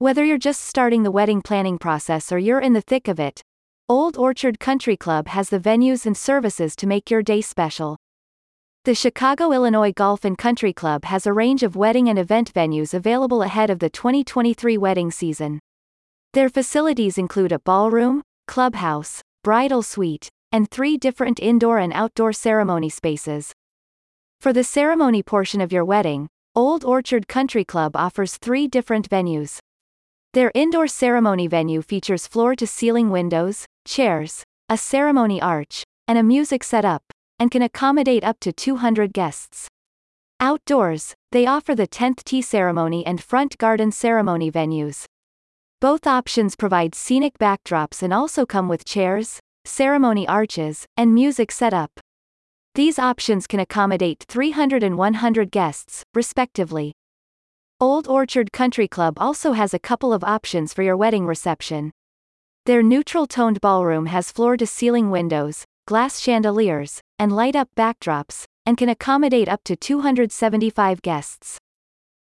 Whether you're just starting the wedding planning process or you're in the thick of it, Old Orchard Country Club has the venues and services to make your day special. The Chicago, Illinois Golf and Country Club has a range of wedding and event venues available ahead of the 2023 wedding season. Their facilities include a ballroom, clubhouse, bridal suite, and three different indoor and outdoor ceremony spaces. For the ceremony portion of your wedding, Old Orchard Country Club offers three different venues. Their indoor ceremony venue features floor to ceiling windows, chairs, a ceremony arch, and a music setup, and can accommodate up to 200 guests. Outdoors, they offer the 10th tee ceremony and front garden ceremony venues. Both options provide scenic backdrops and also come with chairs, ceremony arches, and music setup. These options can accommodate 300 and 100 guests, respectively. Old Orchard Country Club also has a couple of options for your wedding reception. Their neutral toned ballroom has floor to ceiling windows, glass chandeliers, and light up backdrops, and can accommodate up to 275 guests.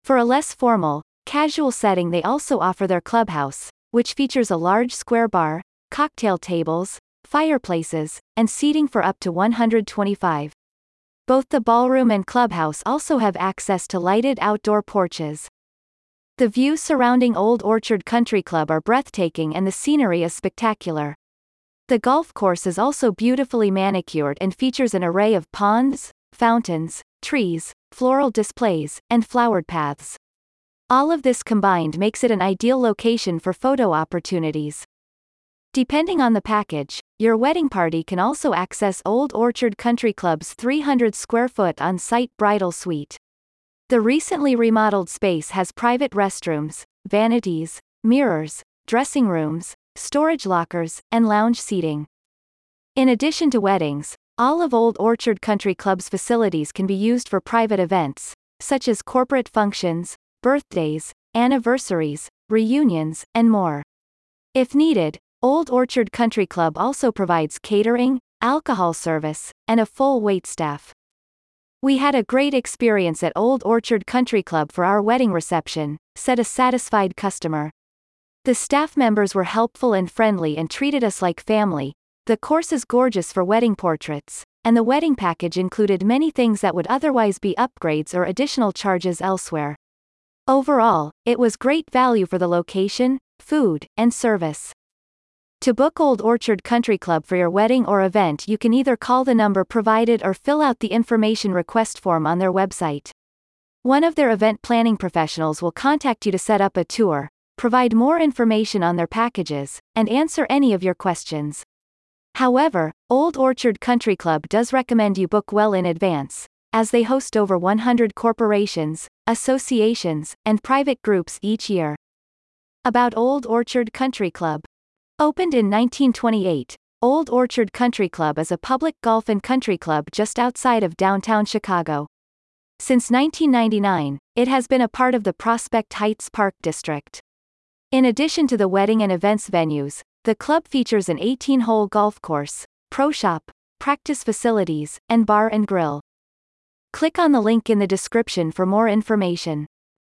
For a less formal, casual setting, they also offer their clubhouse, which features a large square bar, cocktail tables, fireplaces, and seating for up to 125. Both the ballroom and clubhouse also have access to lighted outdoor porches. The views surrounding Old Orchard Country Club are breathtaking and the scenery is spectacular. The golf course is also beautifully manicured and features an array of ponds, fountains, trees, floral displays, and flowered paths. All of this combined makes it an ideal location for photo opportunities. Depending on the package, your wedding party can also access Old Orchard Country Club's 300 square foot on site bridal suite. The recently remodeled space has private restrooms, vanities, mirrors, dressing rooms, storage lockers, and lounge seating. In addition to weddings, all of Old Orchard Country Club's facilities can be used for private events, such as corporate functions, birthdays, anniversaries, reunions, and more. If needed, Old Orchard Country Club also provides catering, alcohol service, and a full waitstaff. We had a great experience at Old Orchard Country Club for our wedding reception, said a satisfied customer. The staff members were helpful and friendly and treated us like family. The course is gorgeous for wedding portraits, and the wedding package included many things that would otherwise be upgrades or additional charges elsewhere. Overall, it was great value for the location, food, and service. To book Old Orchard Country Club for your wedding or event, you can either call the number provided or fill out the information request form on their website. One of their event planning professionals will contact you to set up a tour, provide more information on their packages, and answer any of your questions. However, Old Orchard Country Club does recommend you book well in advance, as they host over 100 corporations, associations, and private groups each year. About Old Orchard Country Club Opened in 1928, Old Orchard Country Club is a public golf and country club just outside of downtown Chicago. Since 1999, it has been a part of the Prospect Heights Park District. In addition to the wedding and events venues, the club features an 18 hole golf course, pro shop, practice facilities, and bar and grill. Click on the link in the description for more information.